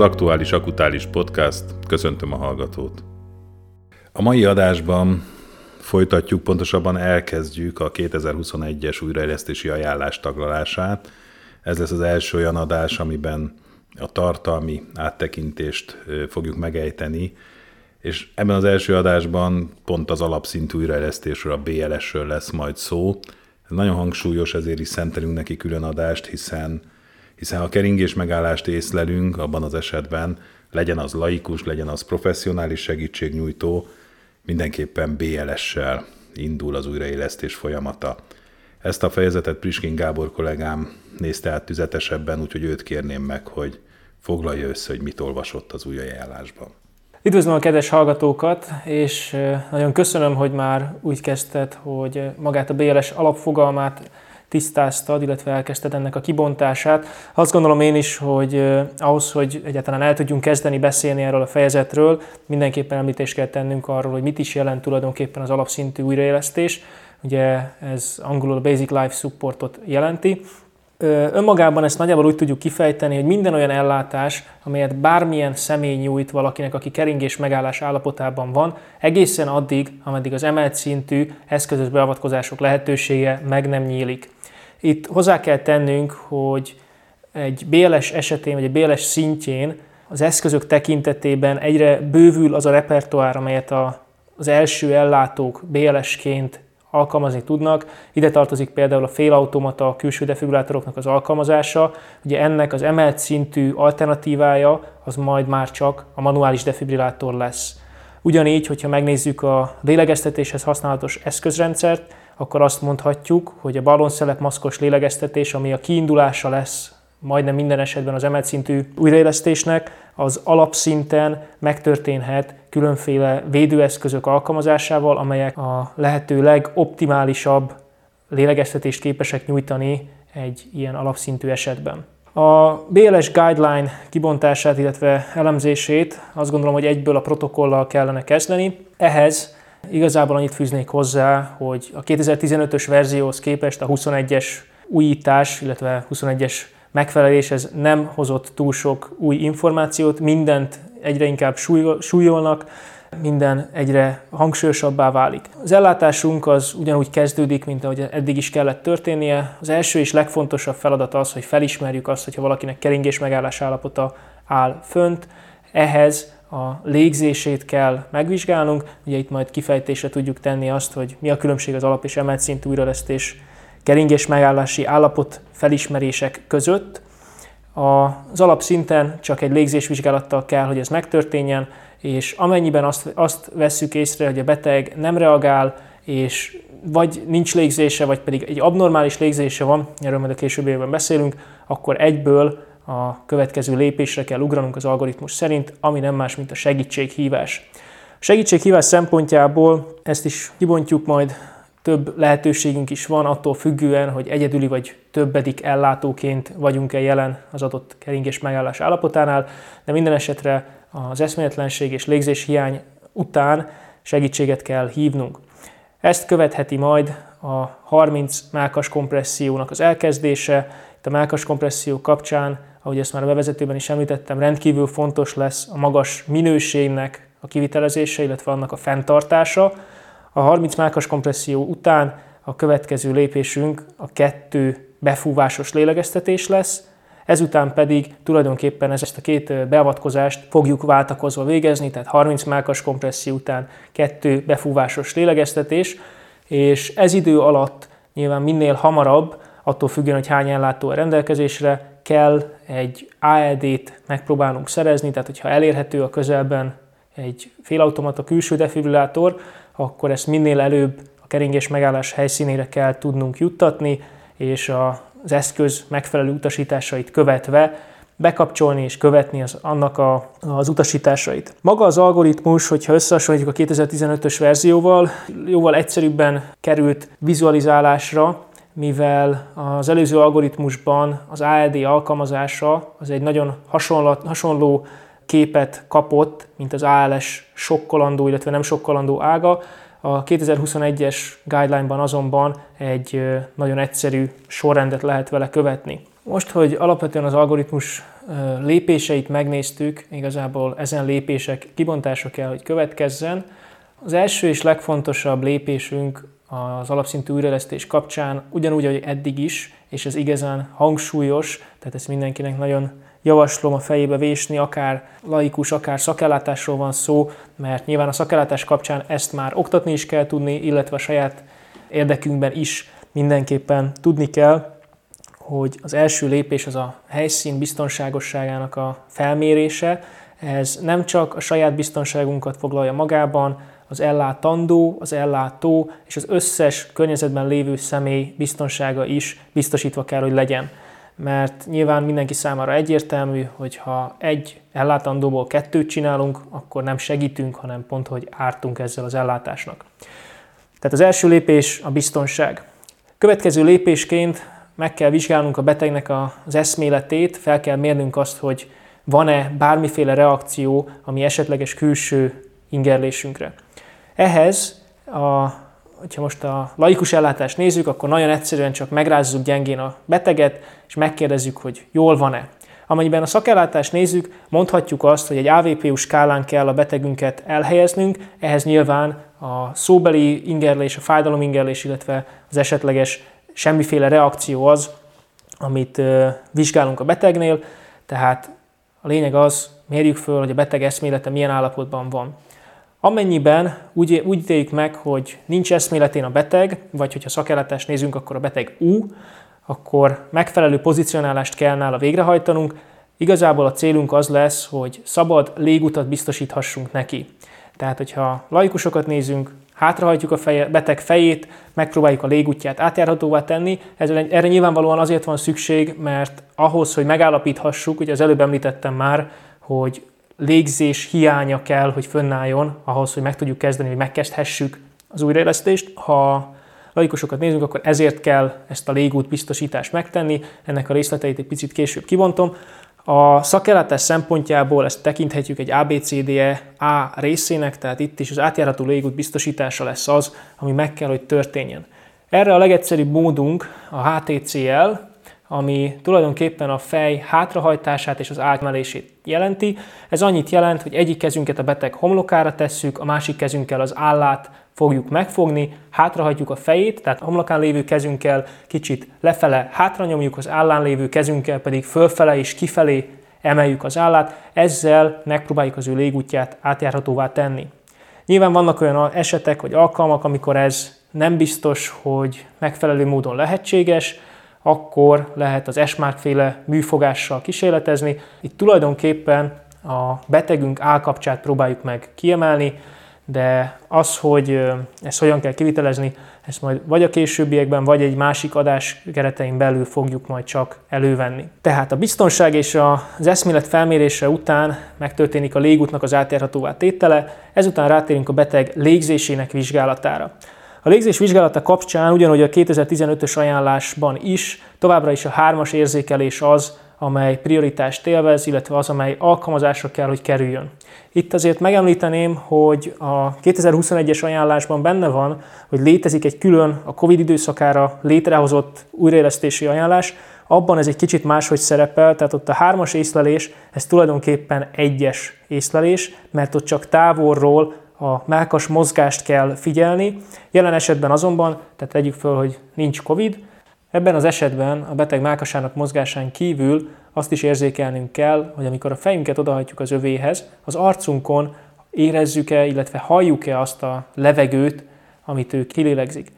Az aktuális akutális podcast. Köszöntöm a hallgatót. A mai adásban folytatjuk, pontosabban elkezdjük a 2021-es újraélesztési ajánlás taglalását. Ez lesz az első olyan adás, amiben a tartalmi áttekintést fogjuk megejteni, és ebben az első adásban pont az alapszintű újraélesztésről, a BLS-ről lesz majd szó. Ez nagyon hangsúlyos, ezért is szentelünk neki külön adást, hiszen, hiszen ha keringés megállást észlelünk, abban az esetben legyen az laikus, legyen az professzionális segítségnyújtó, mindenképpen BLS-sel indul az újraélesztés folyamata. Ezt a fejezetet Priskin Gábor kollégám nézte át tüzetesebben, úgyhogy őt kérném meg, hogy foglalja össze, hogy mit olvasott az új ajánlásban. Üdvözlöm a kedves hallgatókat, és nagyon köszönöm, hogy már úgy kezdted, hogy magát a BLS alapfogalmát tisztáztad, illetve elkezdted ennek a kibontását. Azt gondolom én is, hogy ahhoz, hogy egyáltalán el tudjunk kezdeni beszélni erről a fejezetről, mindenképpen említést kell tennünk arról, hogy mit is jelent tulajdonképpen az alapszintű újraélesztés. Ugye ez angolul a Basic Life Supportot jelenti, Önmagában ezt nagyjából úgy tudjuk kifejteni, hogy minden olyan ellátás, amelyet bármilyen személy nyújt valakinek, aki keringés megállás állapotában van, egészen addig, ameddig az emelt szintű eszközös beavatkozások lehetősége meg nem nyílik. Itt hozzá kell tennünk, hogy egy BLS esetén, vagy egy BLS szintjén az eszközök tekintetében egyre bővül az a repertoár, amelyet a, az első ellátók BLS-ként alkalmazni tudnak. Ide tartozik például a félautomata, a külső defibrillátoroknak az alkalmazása. Ugye ennek az emelt szintű alternatívája az majd már csak a manuális defibrillátor lesz. Ugyanígy, hogyha megnézzük a lélegeztetéshez használatos eszközrendszert, akkor azt mondhatjuk, hogy a ballonszelep maszkos lélegeztetés, ami a kiindulása lesz majdnem minden esetben az emelt szintű újraélesztésnek, az alapszinten megtörténhet különféle védőeszközök alkalmazásával, amelyek a lehető legoptimálisabb lélegeztetést képesek nyújtani egy ilyen alapszintű esetben. A BLS guideline kibontását, illetve elemzését azt gondolom, hogy egyből a protokollal kellene kezdeni. Ehhez igazából annyit fűznék hozzá, hogy a 2015-ös verzióhoz képest a 21-es újítás, illetve 21-es megfelelés ez nem hozott túl sok új információt, mindent egyre inkább súlyolnak, minden egyre hangsúlyosabbá válik. Az ellátásunk az ugyanúgy kezdődik, mint ahogy eddig is kellett történnie. Az első és legfontosabb feladat az, hogy felismerjük azt, hogyha valakinek keringés megállás állapota áll fönt. Ehhez a légzését kell megvizsgálnunk. Ugye itt majd kifejtésre tudjuk tenni azt, hogy mi a különbség az alap és emelt szintű újralesztés keringés megállási állapot felismerések között. Az alapszinten csak egy légzésvizsgálattal kell, hogy ez megtörténjen, és amennyiben azt, azt vesszük észre, hogy a beteg nem reagál, és vagy nincs légzése, vagy pedig egy abnormális légzése van, erről majd a későbbiekben beszélünk, akkor egyből a következő lépésre kell ugranunk az algoritmus szerint, ami nem más, mint a segítséghívás. A segítséghívás szempontjából ezt is kibontjuk majd több lehetőségünk is van, attól függően, hogy egyedüli vagy többedik ellátóként vagyunk-e jelen az adott keringés megállás állapotánál, de minden esetre az eszméletlenség és légzés hiány után segítséget kell hívnunk. Ezt követheti majd a 30 mákas kompressziónak az elkezdése. Itt a mákas kompresszió kapcsán, ahogy ezt már a bevezetőben is említettem, rendkívül fontos lesz a magas minőségnek a kivitelezése, illetve annak a fenntartása, a 30 mákas kompresszió után a következő lépésünk a kettő befúvásos lélegeztetés lesz, ezután pedig tulajdonképpen ezt a két beavatkozást fogjuk váltakozva végezni, tehát 30 mákas kompresszió után kettő befúvásos lélegeztetés, és ez idő alatt nyilván minél hamarabb, attól függően, hogy hány ellátó a rendelkezésre, kell egy AED-t megpróbálnunk szerezni, tehát hogyha elérhető a közelben egy félautomata külső defibrillátor, akkor ezt minél előbb a keringés megállás helyszínére kell tudnunk juttatni, és az eszköz megfelelő utasításait követve bekapcsolni és követni az, annak a, az utasításait. Maga az algoritmus, hogyha összehasonlítjuk a 2015-ös verzióval, jóval egyszerűbben került vizualizálásra, mivel az előző algoritmusban az AED alkalmazása az egy nagyon hasonló, hasonló képet kapott, mint az ALS sokkolandó, illetve nem sokkolandó ága. A 2021-es guideline-ban azonban egy nagyon egyszerű sorrendet lehet vele követni. Most, hogy alapvetően az algoritmus lépéseit megnéztük, igazából ezen lépések kibontása kell, hogy következzen. Az első és legfontosabb lépésünk az alapszintű újraélesztés kapcsán, ugyanúgy, ahogy eddig is, és ez igazán hangsúlyos, tehát ezt mindenkinek nagyon javaslom a fejébe vésni, akár laikus, akár szakellátásról van szó, mert nyilván a szakellátás kapcsán ezt már oktatni is kell tudni, illetve a saját érdekünkben is mindenképpen tudni kell, hogy az első lépés az a helyszín biztonságosságának a felmérése. Ez nem csak a saját biztonságunkat foglalja magában, az ellátandó, az ellátó és az összes környezetben lévő személy biztonsága is biztosítva kell, hogy legyen. Mert nyilván mindenki számára egyértelmű, hogy ha egy ellátandóból kettőt csinálunk, akkor nem segítünk, hanem pont, hogy ártunk ezzel az ellátásnak. Tehát az első lépés a biztonság. Következő lépésként meg kell vizsgálnunk a betegnek az eszméletét, fel kell mérnünk azt, hogy van-e bármiféle reakció, ami esetleges külső ingerlésünkre. Ehhez, a, hogyha most a laikus ellátást nézzük, akkor nagyon egyszerűen csak megrázzuk gyengén a beteget, és megkérdezzük, hogy jól van-e. Amennyiben a szakellátást nézzük, mondhatjuk azt, hogy egy AVPU skálán kell a betegünket elhelyeznünk, ehhez nyilván a szóbeli ingerlés, a fájdalom ingerlés, illetve az esetleges semmiféle reakció az, amit vizsgálunk a betegnél, tehát a lényeg az, mérjük föl, hogy a beteg eszmélete milyen állapotban van. Amennyiben úgy, úgy ítéljük meg, hogy nincs eszméletén a beteg, vagy hogyha szakellátást nézünk, akkor a beteg U, akkor megfelelő pozicionálást kell nála végrehajtanunk. Igazából a célunk az lesz, hogy szabad légutat biztosíthassunk neki. Tehát, hogyha laikusokat nézünk, hátrahajtjuk a feje, beteg fejét, megpróbáljuk a légútját átjárhatóvá tenni. Ez, erre nyilvánvalóan azért van szükség, mert ahhoz, hogy megállapíthassuk, ugye az előbb említettem már, hogy légzés hiánya kell, hogy fönnálljon ahhoz, hogy meg tudjuk kezdeni, hogy megkezdhessük az újraélesztést. Ha laikusokat nézünk, akkor ezért kell ezt a légút biztosítást megtenni. Ennek a részleteit egy picit később kivontom. A szakellátás szempontjából ezt tekinthetjük egy ABCDE A részének, tehát itt is az átjárható légút biztosítása lesz az, ami meg kell, hogy történjen. Erre a legegyszerűbb módunk a HTCL, ami tulajdonképpen a fej hátrahajtását és az átmelését jelenti. Ez annyit jelent, hogy egyik kezünket a beteg homlokára tesszük, a másik kezünkkel az állát fogjuk megfogni, hátrahajtjuk a fejét, tehát a homlokán lévő kezünkkel kicsit lefele hátra nyomjuk, az állán lévő kezünkkel pedig fölfele és kifelé emeljük az állát, ezzel megpróbáljuk az ő légútját átjárhatóvá tenni. Nyilván vannak olyan esetek vagy alkalmak, amikor ez nem biztos, hogy megfelelő módon lehetséges, akkor lehet az esmárkféle műfogással kísérletezni. Itt tulajdonképpen a betegünk állkapcsát próbáljuk meg kiemelni, de az, hogy ezt hogyan kell kivitelezni, ezt majd vagy a későbbiekben, vagy egy másik adás keretein belül fogjuk majd csak elővenni. Tehát a biztonság és az eszmélet felmérése után megtörténik a légútnak az átjárhatóvá tétele, ezután rátérünk a beteg légzésének vizsgálatára. A légzés vizsgálata kapcsán ugyanúgy a 2015-ös ajánlásban is továbbra is a hármas érzékelés az, amely prioritást élvez, illetve az, amely alkalmazásra kell, hogy kerüljön. Itt azért megemlíteném, hogy a 2021-es ajánlásban benne van, hogy létezik egy külön a COVID időszakára létrehozott újraélesztési ajánlás, abban ez egy kicsit máshogy szerepel, tehát ott a hármas észlelés, ez tulajdonképpen egyes észlelés, mert ott csak távolról a melkas mozgást kell figyelni. Jelen esetben azonban, tehát tegyük föl, hogy nincs COVID, ebben az esetben a beteg melkasának mozgásán kívül azt is érzékelnünk kell, hogy amikor a fejünket odahajtjuk az övéhez, az arcunkon érezzük-e, illetve halljuk-e azt a levegőt, amit ő kilélegzik.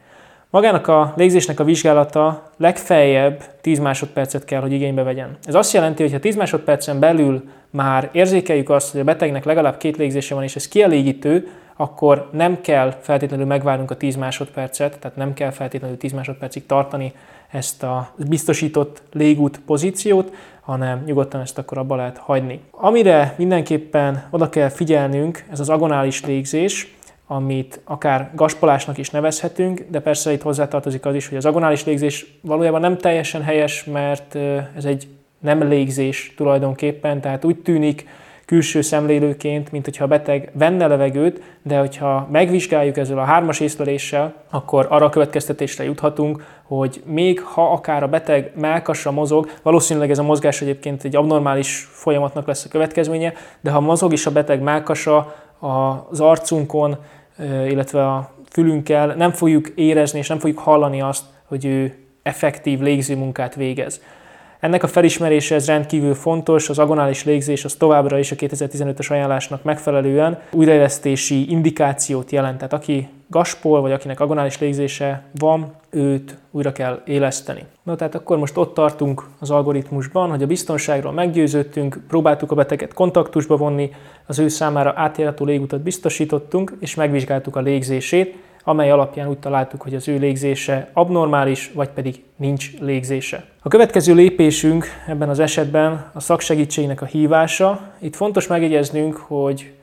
Magának a légzésnek a vizsgálata legfeljebb 10 másodpercet kell, hogy igénybe vegyen. Ez azt jelenti, hogy ha 10 másodpercen belül már érzékeljük azt, hogy a betegnek legalább két légzése van, és ez kielégítő, akkor nem kell feltétlenül megvárnunk a 10 másodpercet, tehát nem kell feltétlenül 10 másodpercig tartani ezt a biztosított légút pozíciót, hanem nyugodtan ezt akkor abba lehet hagyni. Amire mindenképpen oda kell figyelnünk, ez az agonális légzés, amit akár gaspolásnak is nevezhetünk, de persze itt hozzátartozik az is, hogy az agonális légzés valójában nem teljesen helyes, mert ez egy nem légzés tulajdonképpen, tehát úgy tűnik külső szemlélőként, mint hogyha a beteg venne levegőt, de hogyha megvizsgáljuk ezzel a hármas észleléssel, akkor arra a következtetésre juthatunk, hogy még ha akár a beteg melkasra mozog, valószínűleg ez a mozgás egyébként egy abnormális folyamatnak lesz a következménye, de ha mozog is a beteg melkasa az arcunkon, illetve a fülünkkel, nem fogjuk érezni és nem fogjuk hallani azt, hogy ő effektív légzőmunkát végez. Ennek a felismerése ez rendkívül fontos, az agonális légzés az továbbra is a 2015-ös ajánlásnak megfelelően újraélesztési indikációt jelent. Tehát aki gaspol, vagy akinek agonális légzése van, őt újra kell éleszteni. Na tehát akkor most ott tartunk az algoritmusban, hogy a biztonságról meggyőződtünk, próbáltuk a beteget kontaktusba vonni, az ő számára átjárható légutat biztosítottunk, és megvizsgáltuk a légzését, amely alapján úgy találtuk, hogy az ő légzése abnormális, vagy pedig nincs légzése. A következő lépésünk ebben az esetben a szaksegítségnek a hívása. Itt fontos megjegyeznünk, hogy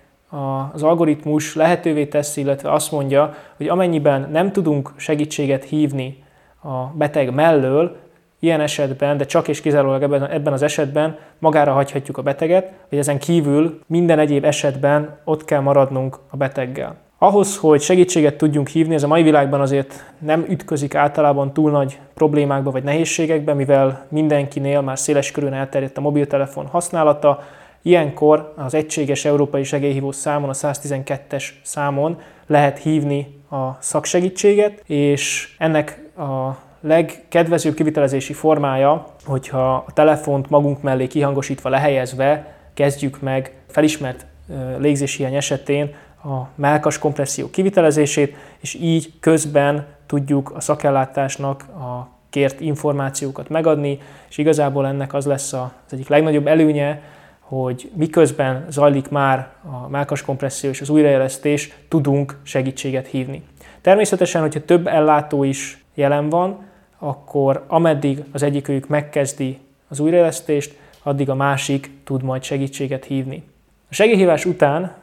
az algoritmus lehetővé teszi, illetve azt mondja, hogy amennyiben nem tudunk segítséget hívni a beteg mellől, ilyen esetben, de csak és kizárólag ebben, az esetben magára hagyhatjuk a beteget, vagy ezen kívül minden egyéb esetben ott kell maradnunk a beteggel. Ahhoz, hogy segítséget tudjunk hívni, ez a mai világban azért nem ütközik általában túl nagy problémákba vagy nehézségekbe, mivel mindenkinél már széles körön elterjedt a mobiltelefon használata. Ilyenkor az egységes európai segélyhívó számon, a 112-es számon lehet hívni a szaksegítséget, és ennek a legkedvezőbb kivitelezési formája, hogyha a telefont magunk mellé kihangosítva lehelyezve kezdjük meg felismert légzéshiány esetén a melkas kompresszió kivitelezését, és így közben tudjuk a szakellátásnak a kért információkat megadni, és igazából ennek az lesz az egyik legnagyobb előnye, hogy miközben zajlik már a melkas kompresszió és az újraélesztés, tudunk segítséget hívni. Természetesen, hogyha több ellátó is jelen van, akkor ameddig az egyikőjük megkezdi az újraélesztést, addig a másik tud majd segítséget hívni. A segélyhívás után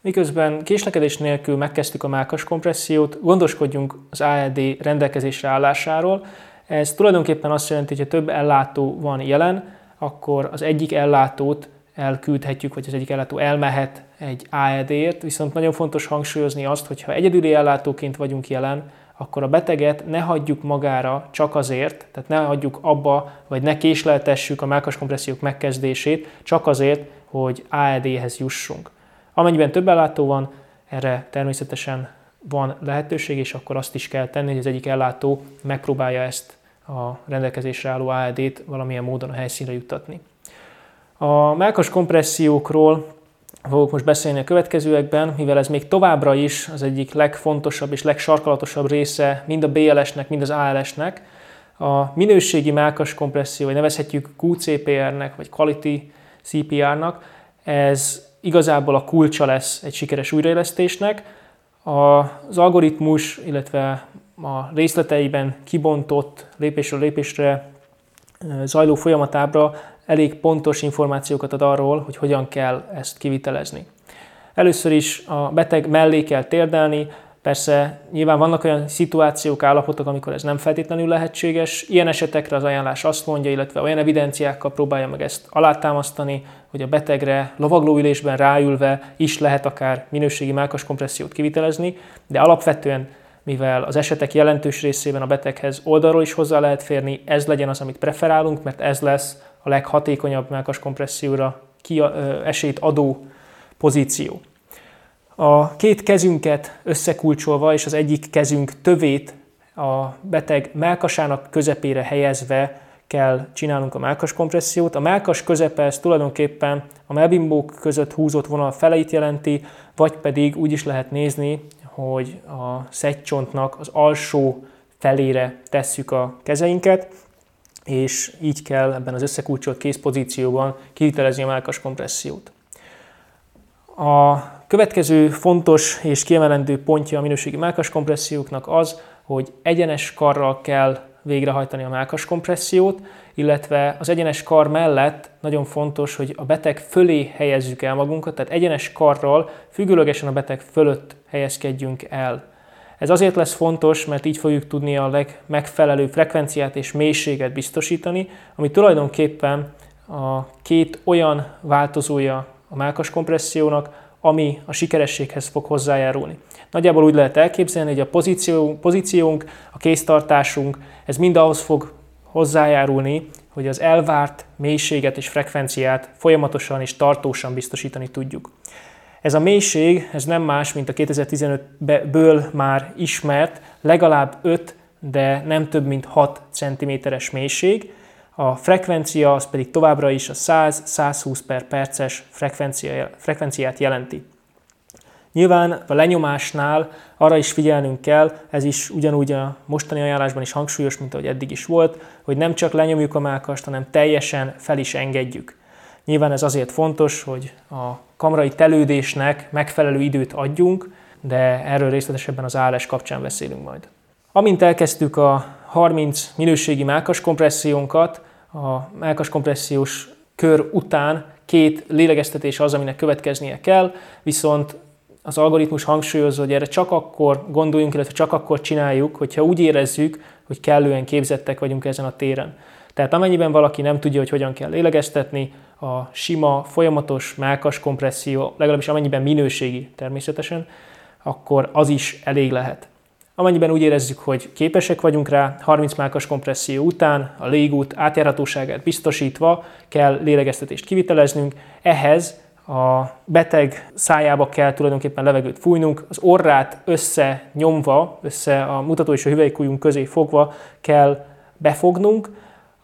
Miközben késlekedés nélkül megkezdtük a mákas kompressziót, gondoskodjunk az AED rendelkezésre állásáról. Ez tulajdonképpen azt jelenti, hogy ha több ellátó van jelen, akkor az egyik ellátót elküldhetjük, vagy az egyik ellátó elmehet egy AED-ért, viszont nagyon fontos hangsúlyozni azt, hogy ha egyedüli ellátóként vagyunk jelen, akkor a beteget ne hagyjuk magára csak azért, tehát ne hagyjuk abba, vagy ne késleltessük a mákas kompressziók megkezdését, csak azért, hogy AED-hez jussunk. Amennyiben több ellátó van, erre természetesen van lehetőség, és akkor azt is kell tenni, hogy az egyik ellátó megpróbálja ezt a rendelkezésre álló AED-t valamilyen módon a helyszínre juttatni. A melkas kompressziókról fogok most beszélni a következőekben, mivel ez még továbbra is az egyik legfontosabb és legsarkalatosabb része mind a BLS-nek, mind az ALS-nek. A minőségi melkas kompresszió, vagy nevezhetjük QCPR-nek, vagy Quality CPR-nak, ez igazából a kulcsa lesz egy sikeres újraélesztésnek. Az algoritmus, illetve a részleteiben kibontott lépésről lépésre zajló folyamatábra elég pontos információkat ad arról, hogy hogyan kell ezt kivitelezni. Először is a beteg mellé kell térdelni, Persze nyilván vannak olyan szituációk, állapotok, amikor ez nem feltétlenül lehetséges. Ilyen esetekre az ajánlás azt mondja, illetve olyan evidenciákkal próbálja meg ezt alátámasztani, hogy a betegre lovaglóülésben ráülve is lehet akár minőségi melkas kompressziót kivitelezni, de alapvetően mivel az esetek jelentős részében a beteghez oldalról is hozzá lehet férni, ez legyen az, amit preferálunk, mert ez lesz a leghatékonyabb melkas kompresszióra ki, esélyt adó pozíció. A két kezünket összekulcsolva és az egyik kezünk tövét a beteg melkasának közepére helyezve kell csinálnunk a melkas kompressziót. A melkas közepe ez tulajdonképpen a melbimbók között húzott vonal feleit jelenti, vagy pedig úgy is lehet nézni, hogy a szegycsontnak az alsó felére tesszük a kezeinket, és így kell ebben az összekulcsolt kézpozícióban kivitelezni a melkas kompressziót. A következő fontos és kiemelendő pontja a minőségi melkas kompresszióknak az, hogy egyenes karral kell végrehajtani a melkas kompressziót, illetve az egyenes kar mellett nagyon fontos, hogy a beteg fölé helyezzük el magunkat, tehát egyenes karral függőlegesen a beteg fölött helyezkedjünk el. Ez azért lesz fontos, mert így fogjuk tudni a legmegfelelőbb frekvenciát és mélységet biztosítani, ami tulajdonképpen a két olyan változója a mákas kompressziónak, ami a sikerességhez fog hozzájárulni. Nagyjából úgy lehet elképzelni, hogy a pozíció, pozíciónk, a kéztartásunk, ez mind ahhoz fog hozzájárulni, hogy az elvárt mélységet és frekvenciát folyamatosan és tartósan biztosítani tudjuk. Ez a mélység, ez nem más, mint a 2015-ből már ismert, legalább 5, de nem több mint 6 cm-es mélység, a frekvencia az pedig továbbra is a 100-120 per perces frekvenciát jelenti. Nyilván a lenyomásnál arra is figyelnünk kell, ez is ugyanúgy a mostani ajánlásban is hangsúlyos, mint ahogy eddig is volt, hogy nem csak lenyomjuk a mákast, hanem teljesen fel is engedjük. Nyilván ez azért fontos, hogy a kamrai telődésnek megfelelő időt adjunk, de erről részletesebben az ALS kapcsán beszélünk majd. Amint elkezdtük a 30 minőségi mákas kompressziónkat, a mákas kompressziós kör után két lélegeztetés az, aminek következnie kell, viszont az algoritmus hangsúlyozza, hogy erre csak akkor gondoljunk, illetve csak akkor csináljuk, hogyha úgy érezzük, hogy kellően képzettek vagyunk ezen a téren. Tehát amennyiben valaki nem tudja, hogy hogyan kell lélegeztetni, a sima, folyamatos mákas kompresszió, legalábbis amennyiben minőségi természetesen, akkor az is elég lehet. Amennyiben úgy érezzük, hogy képesek vagyunk rá, 30 mákas kompresszió után a légút átjárhatóságát biztosítva kell lélegeztetést kiviteleznünk, ehhez a beteg szájába kell tulajdonképpen levegőt fújnunk, az orrát összenyomva, össze a mutató és a hüvelykujjunk közé fogva kell befognunk,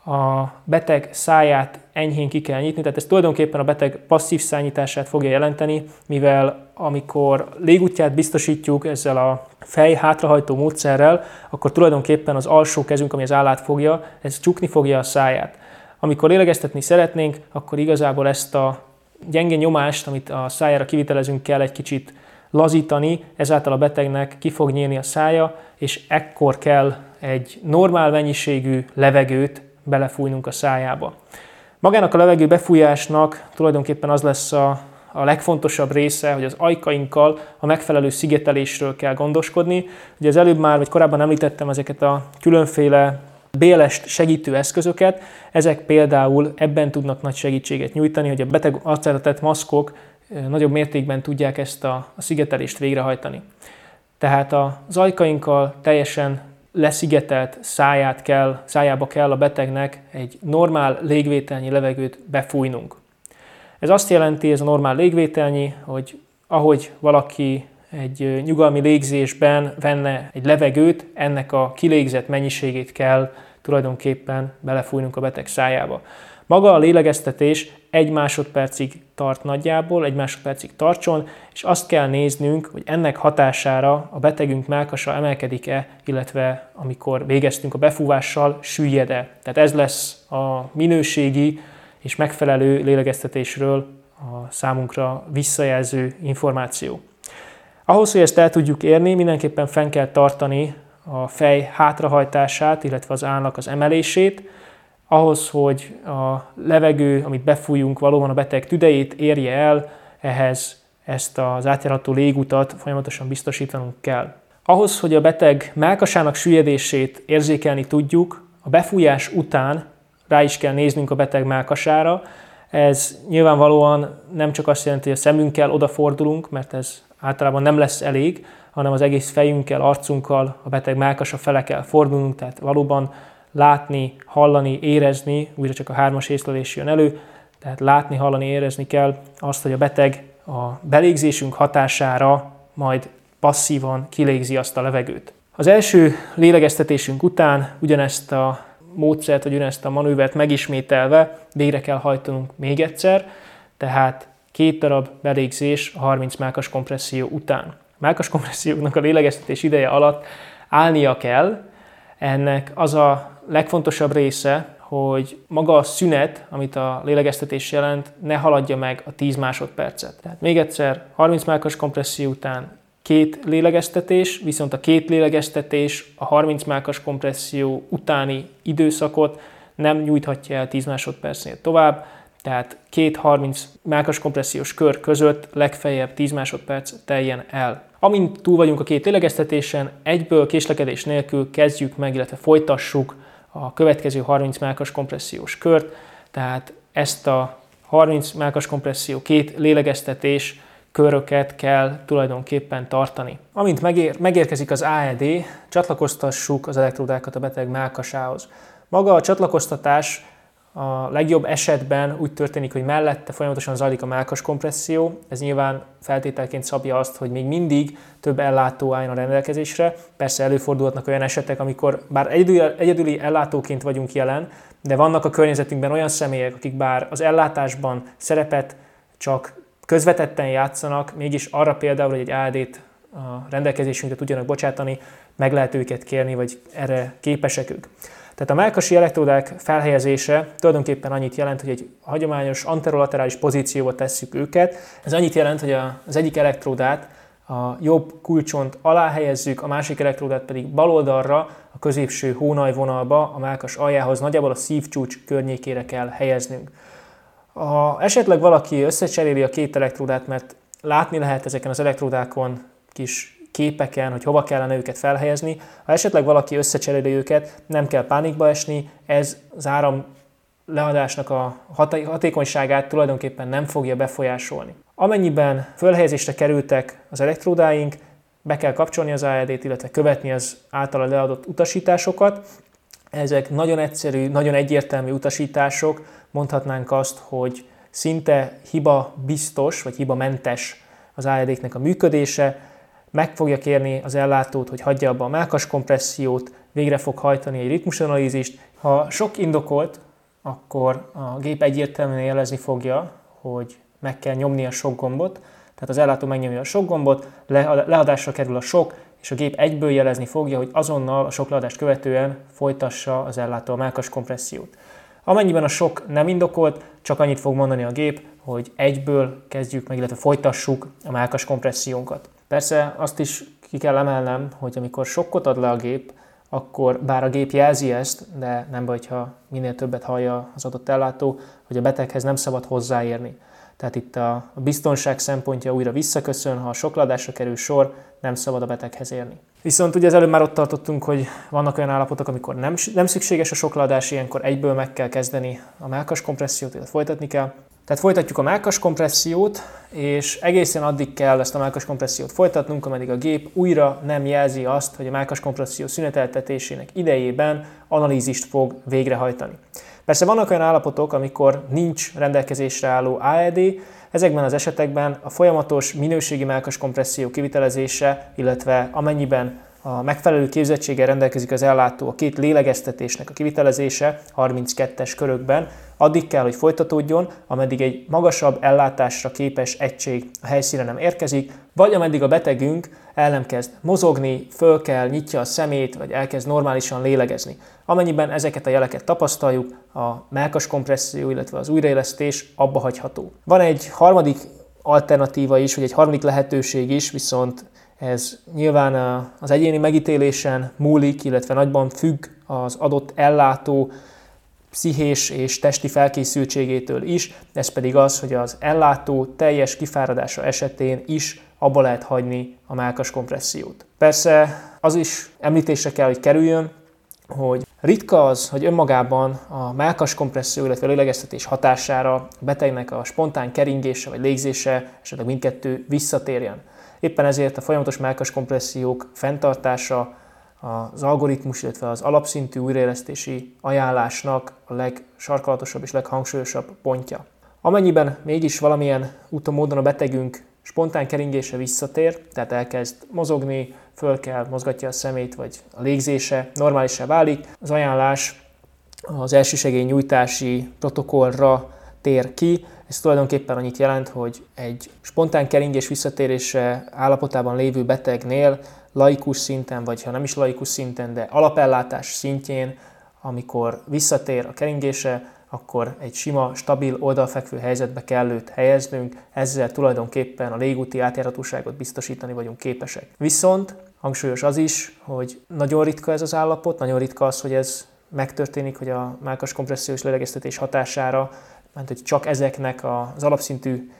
a beteg száját enyhén ki kell nyitni, tehát ez tulajdonképpen a beteg passzív szállítását fogja jelenteni, mivel amikor légútját biztosítjuk ezzel a fej hátrahajtó módszerrel, akkor tulajdonképpen az alsó kezünk, ami az állát fogja, ez csukni fogja a száját. Amikor lélegeztetni szeretnénk, akkor igazából ezt a gyenge nyomást, amit a szájára kivitelezünk, kell egy kicsit lazítani, ezáltal a betegnek ki fog nyílni a szája, és ekkor kell egy normál mennyiségű levegőt belefújnunk a szájába. Magának a levegő befújásnak tulajdonképpen az lesz a, a legfontosabb része, hogy az ajkainkkal a megfelelő szigetelésről kell gondoskodni. Ugye az előbb már, vagy korábban említettem ezeket a különféle BLS segítő eszközöket, ezek például ebben tudnak nagy segítséget nyújtani, hogy a beteg arcára tett maszkok nagyobb mértékben tudják ezt a szigetelést végrehajtani. Tehát az ajkainkkal teljesen leszigetelt száját kell, szájába kell a betegnek egy normál légvételnyi levegőt befújnunk. Ez azt jelenti, ez a normál légvételnyi, hogy ahogy valaki egy nyugalmi légzésben venne egy levegőt, ennek a kilégzett mennyiségét kell tulajdonképpen belefújnunk a beteg szájába. Maga a lélegeztetés egy másodpercig tart nagyjából, egy másodpercig tartson, és azt kell néznünk, hogy ennek hatására a betegünk melkasa emelkedik-e, illetve amikor végeztünk a befúvással, süllyed-e. Tehát ez lesz a minőségi és megfelelő lélegeztetésről a számunkra visszajelző információ. Ahhoz, hogy ezt el tudjuk érni, mindenképpen fenn kell tartani a fej hátrahajtását, illetve az állnak az emelését, ahhoz, hogy a levegő, amit befújunk, valóban a beteg tüdejét érje el, ehhez ezt az átjárható légutat folyamatosan biztosítanunk kell. Ahhoz, hogy a beteg melkasának süllyedését érzékelni tudjuk, a befújás után rá is kell néznünk a beteg melkasára. Ez nyilvánvalóan nem csak azt jelenti, hogy a szemünkkel odafordulunk, mert ez általában nem lesz elég, hanem az egész fejünkkel, arcunkkal a beteg melkasa fele kell fordulnunk, tehát valóban látni, hallani, érezni, újra csak a hármas észlelés jön elő, tehát látni, hallani, érezni kell azt, hogy a beteg a belégzésünk hatására majd passzívan kilégzi azt a levegőt. Az első lélegeztetésünk után ugyanezt a módszert, vagy ugyanezt a manővert megismételve végre kell hajtanunk még egyszer, tehát két darab belégzés a 30 mákas kompresszió után. Mákas kompresszióknak a lélegeztetés ideje alatt állnia kell, ennek az a legfontosabb része, hogy maga a szünet, amit a lélegeztetés jelent, ne haladja meg a 10 másodpercet. Tehát még egyszer, 30 mákas kompresszió után két lélegeztetés, viszont a két lélegeztetés a 30 mákas kompresszió utáni időszakot nem nyújthatja el 10 másodpercnél tovább, tehát két 30 mákas kompressziós kör között legfeljebb 10 másodperc teljen el. Amint túl vagyunk a két lélegeztetésen, egyből késlekedés nélkül kezdjük meg, illetve folytassuk a következő 30 mákas kompressziós kört, tehát ezt a 30 melkas kompresszió, két lélegeztetés, köröket kell tulajdonképpen tartani. Amint megér, megérkezik az AED, csatlakoztassuk az elektródákat a beteg melkasához. Maga a csatlakoztatás a legjobb esetben úgy történik, hogy mellette folyamatosan zajlik a melkas kompresszió, ez nyilván feltételként szabja azt, hogy még mindig több ellátó álljon a rendelkezésre. Persze előfordulhatnak olyan esetek, amikor bár egyedüli, egyedüli ellátóként vagyunk jelen, de vannak a környezetünkben olyan személyek, akik bár az ellátásban szerepet csak közvetetten játszanak, mégis arra például, hogy egy AD-t a rendelkezésünkre tudjanak bocsátani, meg lehet őket kérni, vagy erre képesek ők. Tehát a melkasi elektródák felhelyezése tulajdonképpen annyit jelent, hogy egy hagyományos anterolaterális pozícióba tesszük őket. Ez annyit jelent, hogy az egyik elektródát a jobb kulcsont alá helyezzük, a másik elektródát pedig bal oldalra, a középső hónajvonalba, a melkas aljához, nagyjából a szívcsúcs környékére kell helyeznünk. Ha esetleg valaki összecseréli a két elektródát, mert látni lehet ezeken az elektródákon kis képeken, hogy hova kellene őket felhelyezni. Ha esetleg valaki összecseréli őket, nem kell pánikba esni, ez az áram leadásnak a hatékonyságát tulajdonképpen nem fogja befolyásolni. Amennyiben fölhelyezésre kerültek az elektródáink, be kell kapcsolni az AED-t, illetve követni az általa leadott utasításokat. Ezek nagyon egyszerű, nagyon egyértelmű utasítások, mondhatnánk azt, hogy szinte hiba biztos, vagy hiba mentes az AED-knek a működése, meg fogja kérni az ellátót, hogy hagyja abba a melkas kompressziót, végre fog hajtani egy ritmusanalízist. Ha sok indokolt, akkor a gép egyértelműen jelezni fogja, hogy meg kell nyomni a sok gombot, tehát az ellátó megnyomja a sok gombot, leadásra kerül a sok, és a gép egyből jelezni fogja, hogy azonnal a sok leadást követően folytassa az ellátó a melkas kompressziót. Amennyiben a sok nem indokolt, csak annyit fog mondani a gép, hogy egyből kezdjük meg, illetve folytassuk a melkas kompressziónkat. Persze azt is ki kell emelnem, hogy amikor sokkot ad le a gép, akkor bár a gép jelzi ezt, de nem baj, ha minél többet hallja az adott ellátó, hogy a beteghez nem szabad hozzáérni. Tehát itt a biztonság szempontja újra visszaköszön, ha a sokladásra kerül sor, nem szabad a beteghez érni. Viszont ugye az előbb már ott tartottunk, hogy vannak olyan állapotok, amikor nem, nem szükséges a sokladás, ilyenkor egyből meg kell kezdeni a melkas kompressziót, illetve folytatni kell. Tehát folytatjuk a melkas kompressziót, és egészen addig kell ezt a melkas kompressziót folytatnunk, ameddig a gép újra nem jelzi azt, hogy a melkas kompresszió szüneteltetésének idejében analízist fog végrehajtani. Persze vannak olyan állapotok, amikor nincs rendelkezésre álló AED, ezekben az esetekben a folyamatos minőségi melkas kompresszió kivitelezése, illetve amennyiben a megfelelő képzettséggel rendelkezik az ellátó a két lélegeztetésnek a kivitelezése 32-es körökben, addig kell, hogy folytatódjon, ameddig egy magasabb ellátásra képes egység a helyszínen nem érkezik, vagy ameddig a betegünk el nem kezd mozogni, föl kell, nyitja a szemét, vagy elkezd normálisan lélegezni. Amennyiben ezeket a jeleket tapasztaljuk, a melkas kompresszió, illetve az újraélesztés abba hagyható. Van egy harmadik alternatíva is, vagy egy harmadik lehetőség is, viszont ez nyilván az egyéni megítélésen múlik, illetve nagyban függ az adott ellátó pszichés és testi felkészültségétől is, ez pedig az, hogy az ellátó teljes kifáradása esetén is abba lehet hagyni a melkas kompressziót. Persze az is említésre kell, hogy kerüljön, hogy ritka az, hogy önmagában a melkas kompresszió, illetve a lélegeztetés hatására a betegnek a spontán keringése vagy légzése, esetleg mindkettő visszatérjen. Éppen ezért a folyamatos melkas kompressziók fenntartása az algoritmus, illetve az alapszintű újraélesztési ajánlásnak a legsarkalatosabb és leghangsúlyosabb pontja. Amennyiben mégis valamilyen úton módon a betegünk spontán keringése visszatér, tehát elkezd mozogni, föl kell, mozgatja a szemét, vagy a légzése normálisá válik, az ajánlás az elsősegély nyújtási protokollra tér ki, ez tulajdonképpen annyit jelent, hogy egy spontán keringés visszatérése állapotában lévő betegnél laikus szinten, vagy ha nem is laikus szinten, de alapellátás szintjén, amikor visszatér a keringése, akkor egy sima, stabil, oldalfekvő helyzetbe kell őt helyeznünk, ezzel tulajdonképpen a légúti átjárhatóságot biztosítani vagyunk képesek. Viszont hangsúlyos az is, hogy nagyon ritka ez az állapot, nagyon ritka az, hogy ez megtörténik, hogy a mákas kompressziós lélegeztetés hatására mert hogy csak ezeknek az alapszintű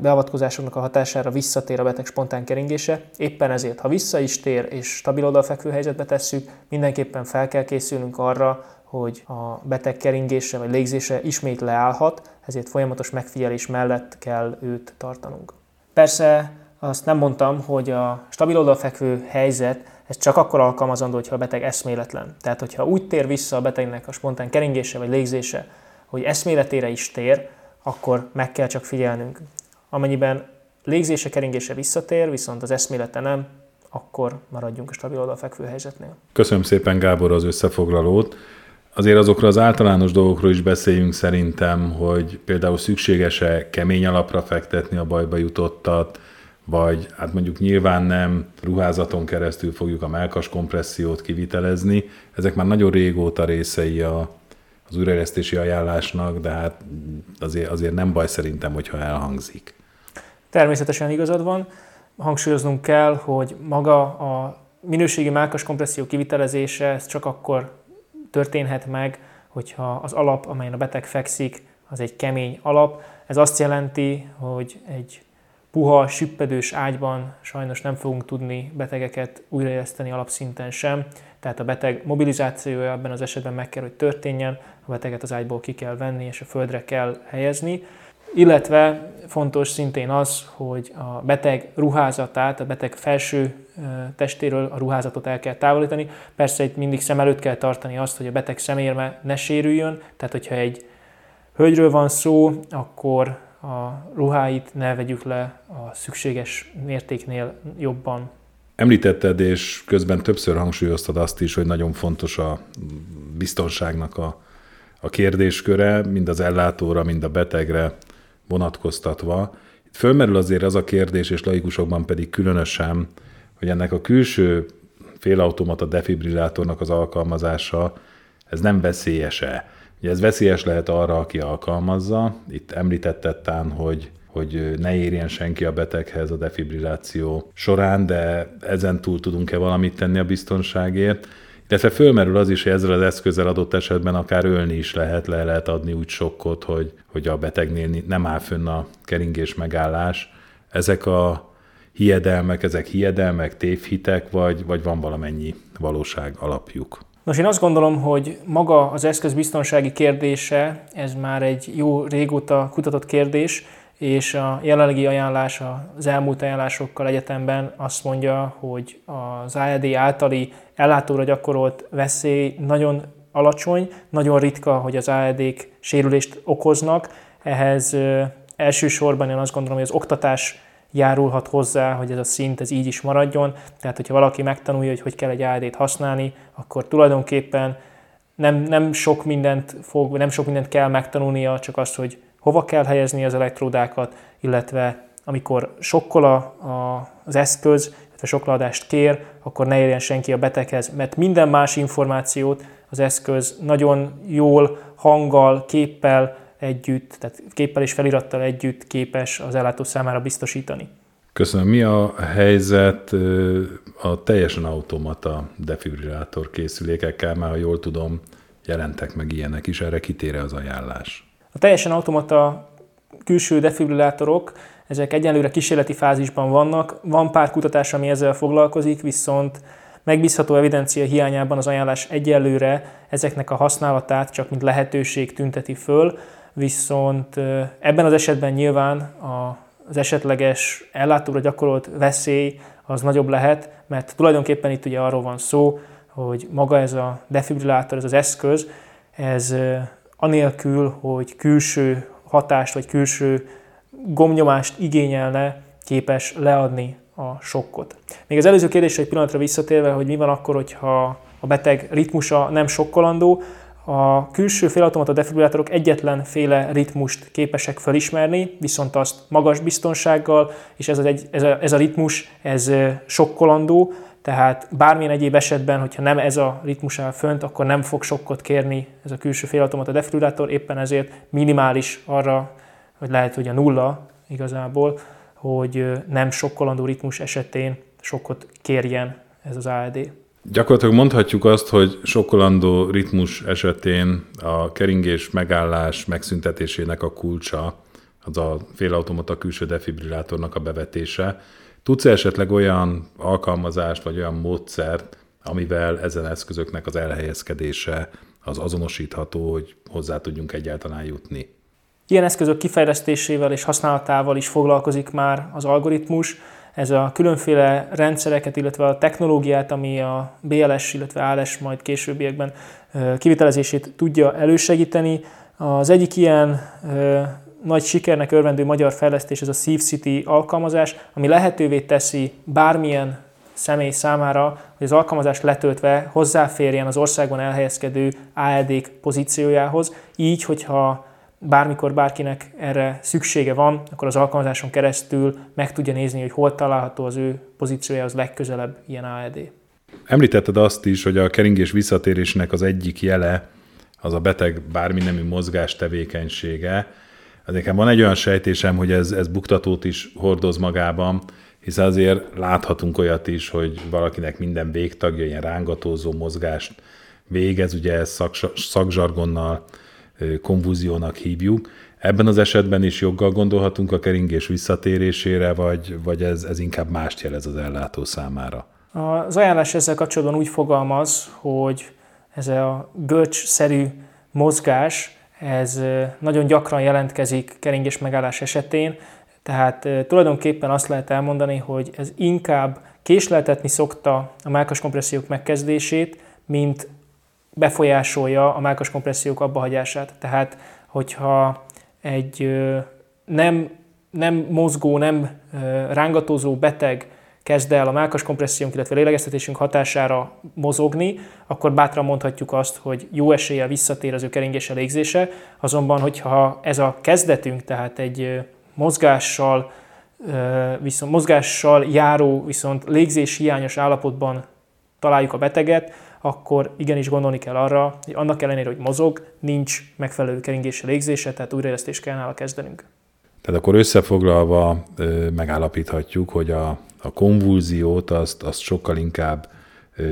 beavatkozásoknak a hatására visszatér a beteg spontán keringése. Éppen ezért, ha vissza is tér és stabil oldalfekvő helyzetbe tesszük, mindenképpen fel kell készülnünk arra, hogy a beteg keringése vagy légzése ismét leállhat, ezért folyamatos megfigyelés mellett kell őt tartanunk. Persze azt nem mondtam, hogy a stabil oldalfekvő helyzet ez csak akkor alkalmazandó, hogyha a beteg eszméletlen. Tehát, hogyha úgy tér vissza a betegnek a spontán keringése vagy légzése, hogy eszméletére is tér, akkor meg kell csak figyelnünk. Amennyiben légzése, keringése visszatér, viszont az eszmélete nem, akkor maradjunk a stabil oldalfekvő helyzetnél. Köszönöm szépen Gábor az összefoglalót. Azért azokra az általános dolgokról is beszéljünk szerintem, hogy például szükséges-e kemény alapra fektetni a bajba jutottat, vagy hát mondjuk nyilván nem ruházaton keresztül fogjuk a melkas kompressziót kivitelezni. Ezek már nagyon régóta részei a, az újraélesztési ajánlásnak, de hát azért, azért nem baj szerintem, hogyha elhangzik. Természetesen igazad van. Hangsúlyoznunk kell, hogy maga a minőségi melkas kompresszió kivitelezése ez csak akkor történhet meg, hogyha az alap, amelyen a beteg fekszik, az egy kemény alap. Ez azt jelenti, hogy egy puha, süppedős ágyban sajnos nem fogunk tudni betegeket újraéleszteni alapszinten sem, tehát a beteg mobilizációja ebben az esetben meg kell, hogy történjen, a beteget az ágyból ki kell venni és a földre kell helyezni. Illetve fontos szintén az, hogy a beteg ruházatát, a beteg felső testéről a ruházatot el kell távolítani. Persze itt mindig szem előtt kell tartani azt, hogy a beteg szemérme ne sérüljön, tehát hogyha egy hölgyről van szó, akkor a ruháit ne vegyük le a szükséges mértéknél jobban. Említetted, és közben többször hangsúlyoztad azt is, hogy nagyon fontos a biztonságnak a, a kérdésköre, mind az ellátóra, mind a betegre vonatkoztatva. Itt fölmerül azért az a kérdés, és laikusokban pedig különösen, hogy ennek a külső félautomata defibrillátornak az alkalmazása, ez nem veszélyes-e? Ugye ez veszélyes lehet arra, aki alkalmazza. Itt említetted tán, hogy hogy ne érjen senki a beteghez a defibrilláció során, de ezen túl tudunk-e valamit tenni a biztonságért. Illetve fölmerül az is, hogy ezzel az eszközzel adott esetben akár ölni is lehet, le lehet adni úgy sokkot, hogy, hogy a betegnél nem áll fönn a keringés megállás. Ezek a hiedelmek, ezek hiedelmek, tévhitek, vagy, vagy van valamennyi valóság alapjuk? Nos, én azt gondolom, hogy maga az eszköz biztonsági kérdése, ez már egy jó régóta kutatott kérdés, és a jelenlegi ajánlás az elmúlt ajánlásokkal egyetemben azt mondja, hogy az AED általi ellátóra gyakorolt veszély nagyon alacsony, nagyon ritka, hogy az AED-k sérülést okoznak. Ehhez elsősorban én azt gondolom, hogy az oktatás járulhat hozzá, hogy ez a szint ez így is maradjon. Tehát, hogyha valaki megtanulja, hogy hogy kell egy AED-t használni, akkor tulajdonképpen nem, nem sok mindent fog, nem sok mindent kell megtanulnia, csak azt, hogy hova kell helyezni az elektródákat, illetve amikor sokkol a, a, az eszköz, illetve sokkoladást kér, akkor ne érjen senki a beteghez, mert minden más információt az eszköz nagyon jól, hanggal, képpel, együtt, tehát képpel és felirattal együtt képes az ellátó számára biztosítani. Köszönöm. Mi a helyzet a teljesen automata defibrillátor készülékekkel, mert ha jól tudom, jelentek meg ilyenek is, erre kitére az ajánlás? A teljesen automata külső defibrillátorok, ezek egyenlőre kísérleti fázisban vannak. Van pár kutatás, ami ezzel foglalkozik, viszont megbízható evidencia hiányában az ajánlás egyelőre ezeknek a használatát csak mint lehetőség tünteti föl viszont ebben az esetben nyilván az esetleges ellátóra gyakorolt veszély az nagyobb lehet, mert tulajdonképpen itt ugye arról van szó, hogy maga ez a defibrillátor, ez az eszköz, ez anélkül, hogy külső hatást vagy külső gomnyomást igényelne, képes leadni a sokkot. Még az előző kérdésre egy pillanatra visszatérve, hogy mi van akkor, hogyha a beteg ritmusa nem sokkolandó, a külső félautomata defibrillátorok egyetlen féle ritmust képesek felismerni, viszont azt magas biztonsággal, és ez a, ez a, ez a ritmus, ez sokkolandó, tehát bármilyen egyéb esetben, hogyha nem ez a ritmus áll fönt, akkor nem fog sokkot kérni ez a külső félautomata defibrillátor, éppen ezért minimális arra, hogy lehet, hogy a nulla igazából, hogy nem sokkolandó ritmus esetén sokkot kérjen ez az AED. Gyakorlatilag mondhatjuk azt, hogy sokkolandó ritmus esetén a keringés megállás megszüntetésének a kulcsa az a félautomata külső defibrillátornak a bevetése. Tudsz esetleg olyan alkalmazást vagy olyan módszert, amivel ezen eszközöknek az elhelyezkedése az azonosítható, hogy hozzá tudjunk egyáltalán jutni. Ilyen eszközök kifejlesztésével és használatával is foglalkozik már az algoritmus. Ez a különféle rendszereket, illetve a technológiát, ami a BLS, illetve ALS majd későbbiekben kivitelezését tudja elősegíteni. Az egyik ilyen nagy sikernek örvendő magyar fejlesztés ez a SafeCity alkalmazás, ami lehetővé teszi bármilyen személy számára, hogy az alkalmazást letöltve hozzáférjen az országban elhelyezkedő ALD pozíciójához, így, hogyha bármikor bárkinek erre szüksége van, akkor az alkalmazáson keresztül meg tudja nézni, hogy hol található az ő pozíciójához legközelebb ilyen ALD. Említetted azt is, hogy a keringés visszatérésnek az egyik jele az a beteg bármi nemű mozgás tevékenysége. Azért van egy olyan sejtésem, hogy ez, ez buktatót is hordoz magában, hiszen azért láthatunk olyat is, hogy valakinek minden végtagja ilyen rángatózó mozgást végez, ugye ezt szak, szakzsargonnal konvúziónak hívjuk. Ebben az esetben is joggal gondolhatunk a keringés visszatérésére, vagy, vagy ez, ez inkább mást jelez az ellátó számára? Az ajánlás ezzel kapcsolatban úgy fogalmaz, hogy ez a görcs-szerű mozgás, ez nagyon gyakran jelentkezik keringés megállás esetén, tehát tulajdonképpen azt lehet elmondani, hogy ez inkább késleltetni szokta a mákas kompressziók megkezdését, mint befolyásolja a mákas kompressziók abbahagyását. Tehát, hogyha egy nem, nem mozgó, nem rángatózó beteg kezd el a mákas kompressziónk, illetve lélegeztetésünk hatására mozogni, akkor bátran mondhatjuk azt, hogy jó eséllyel visszatér az ő keringése légzése, azonban, hogyha ez a kezdetünk, tehát egy mozgással, viszont mozgással járó, viszont légzés hiányos állapotban találjuk a beteget, akkor igenis gondolni kell arra, hogy annak ellenére, hogy mozog, nincs megfelelő keringése légzése, tehát újraélesztést kell nála kezdenünk. Tehát akkor összefoglalva megállapíthatjuk, hogy a, a konvulziót azt, azt sokkal inkább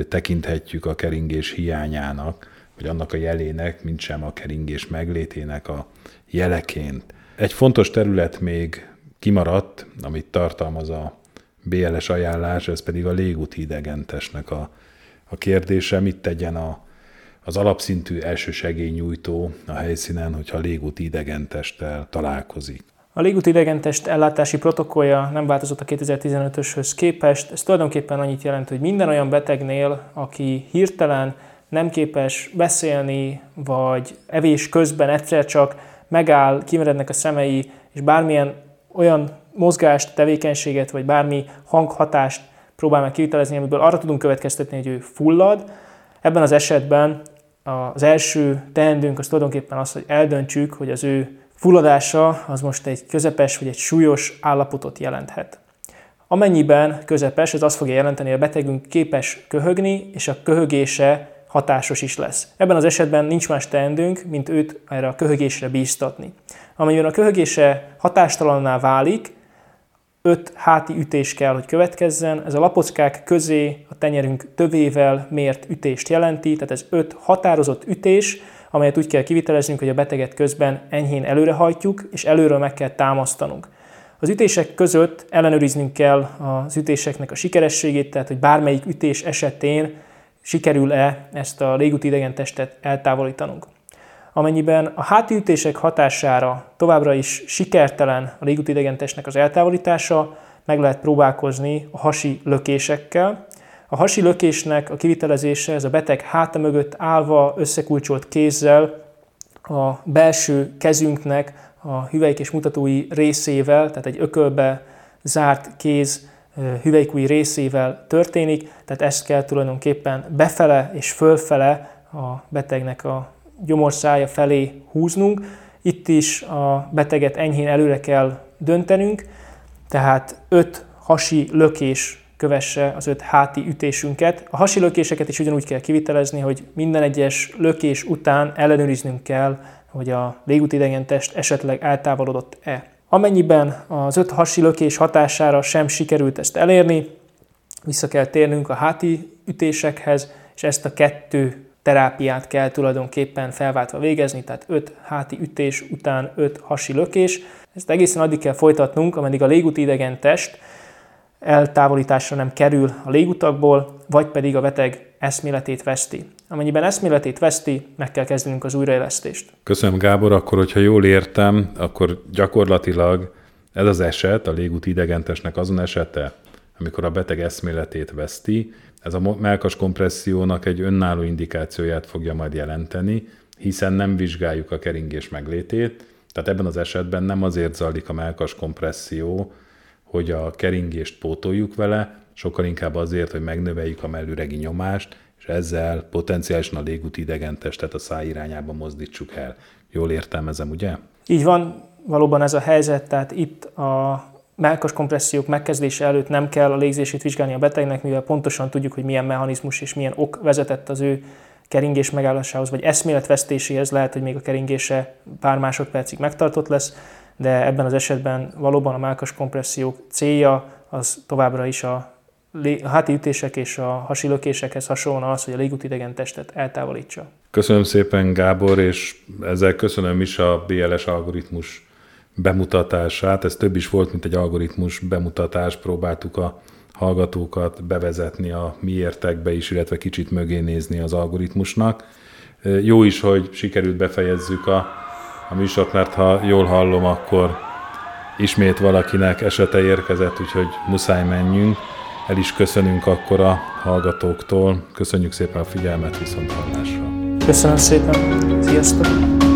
tekinthetjük a keringés hiányának, vagy annak a jelének, mint sem a keringés meglétének a jeleként. Egy fontos terület még kimaradt, amit tartalmaz a BLS ajánlás, ez pedig a légúti idegentesnek a, a kérdése, mit tegyen a, az alapszintű elsősegélynyújtó a helyszínen, hogyha légúti idegentesttel találkozik. A légúti idegentest ellátási protokollja nem változott a 2015-öshöz képest. Ez tulajdonképpen annyit jelent, hogy minden olyan betegnél, aki hirtelen nem képes beszélni, vagy evés közben egyszer csak megáll, kimerednek a szemei, és bármilyen olyan mozgást, tevékenységet, vagy bármi hanghatást próbál meg kivitelezni, amiből arra tudunk következtetni, hogy ő fullad. Ebben az esetben az első teendőnk az tulajdonképpen az, hogy eldöntsük, hogy az ő fulladása az most egy közepes vagy egy súlyos állapotot jelenthet. Amennyiben közepes, ez azt fogja jelenteni, hogy a betegünk képes köhögni, és a köhögése hatásos is lesz. Ebben az esetben nincs más teendőnk, mint őt erre a köhögésre bíztatni. Amennyiben a köhögése hatástalanná válik, öt háti ütés kell, hogy következzen. Ez a lapockák közé a tenyerünk tövével mért ütést jelenti, tehát ez öt határozott ütés, amelyet úgy kell kiviteleznünk, hogy a beteget közben enyhén előrehajtjuk, és előről meg kell támasztanunk. Az ütések között ellenőriznünk kell az ütéseknek a sikerességét, tehát hogy bármelyik ütés esetén sikerül-e ezt a légúti idegentestet eltávolítanunk. Amennyiben a háti ütések hatására továbbra is sikertelen a légúti idegentestnek az eltávolítása, meg lehet próbálkozni a hasi lökésekkel. A hasi lökésnek a kivitelezése, ez a beteg háta mögött állva, összekulcsolt kézzel, a belső kezünknek a hüvelyk és mutatói részével, tehát egy ökölbe zárt kéz hüvelykúj részével történik, tehát ezt kell tulajdonképpen befele és fölfele a betegnek a gyomorszája felé húznunk. Itt is a beteget enyhén előre kell döntenünk, tehát öt hasi lökés kövesse az öt háti ütésünket. A hasi lökéseket is ugyanúgy kell kivitelezni, hogy minden egyes lökés után ellenőriznünk kell, hogy a légúti test esetleg eltávolodott-e. Amennyiben az öt hasi lökés hatására sem sikerült ezt elérni, vissza kell térnünk a háti ütésekhez, és ezt a kettő terápiát kell tulajdonképpen felváltva végezni, tehát 5 háti ütés után 5 hasi lökés. Ezt egészen addig kell folytatnunk, ameddig a légúti idegen test eltávolításra nem kerül a légutakból, vagy pedig a beteg eszméletét veszti. Amennyiben eszméletét veszti, meg kell kezdenünk az újraélesztést. Köszönöm Gábor, akkor hogyha jól értem, akkor gyakorlatilag ez az eset, a légúti idegentesnek azon esete, amikor a beteg eszméletét veszti, ez a melkas kompressziónak egy önálló indikációját fogja majd jelenteni, hiszen nem vizsgáljuk a keringés meglétét, tehát ebben az esetben nem azért zajlik a melkas kompresszió, hogy a keringést pótoljuk vele, sokkal inkább azért, hogy megnöveljük a mellüregi nyomást, és ezzel potenciálisan a légúti idegentestet a száj irányába mozdítsuk el. Jól értelmezem, ugye? Így van, valóban ez a helyzet, tehát itt a melkas kompressziók megkezdése előtt nem kell a légzését vizsgálni a betegnek, mivel pontosan tudjuk, hogy milyen mechanizmus és milyen ok vezetett az ő keringés megállásához, vagy eszméletvesztéséhez, lehet, hogy még a keringése pár másodpercig megtartott lesz, de ebben az esetben valóban a melkas kompressziók célja az továbbra is a háti ütések és a hasi lökésekhez hasonlóan az, hogy a légútidegen testet eltávolítsa. Köszönöm szépen Gábor, és ezzel köszönöm is a BLS algoritmus bemutatását. Ez több is volt, mint egy algoritmus bemutatás. Próbáltuk a hallgatókat bevezetni a mi értekbe is, illetve kicsit mögé nézni az algoritmusnak. Jó is, hogy sikerült befejezzük a, a műsort, mert ha jól hallom, akkor ismét valakinek esete érkezett, úgyhogy muszáj menjünk. El is köszönünk akkor a hallgatóktól. Köszönjük szépen a figyelmet, viszont hallásra. Köszönöm szépen. Sziasztok!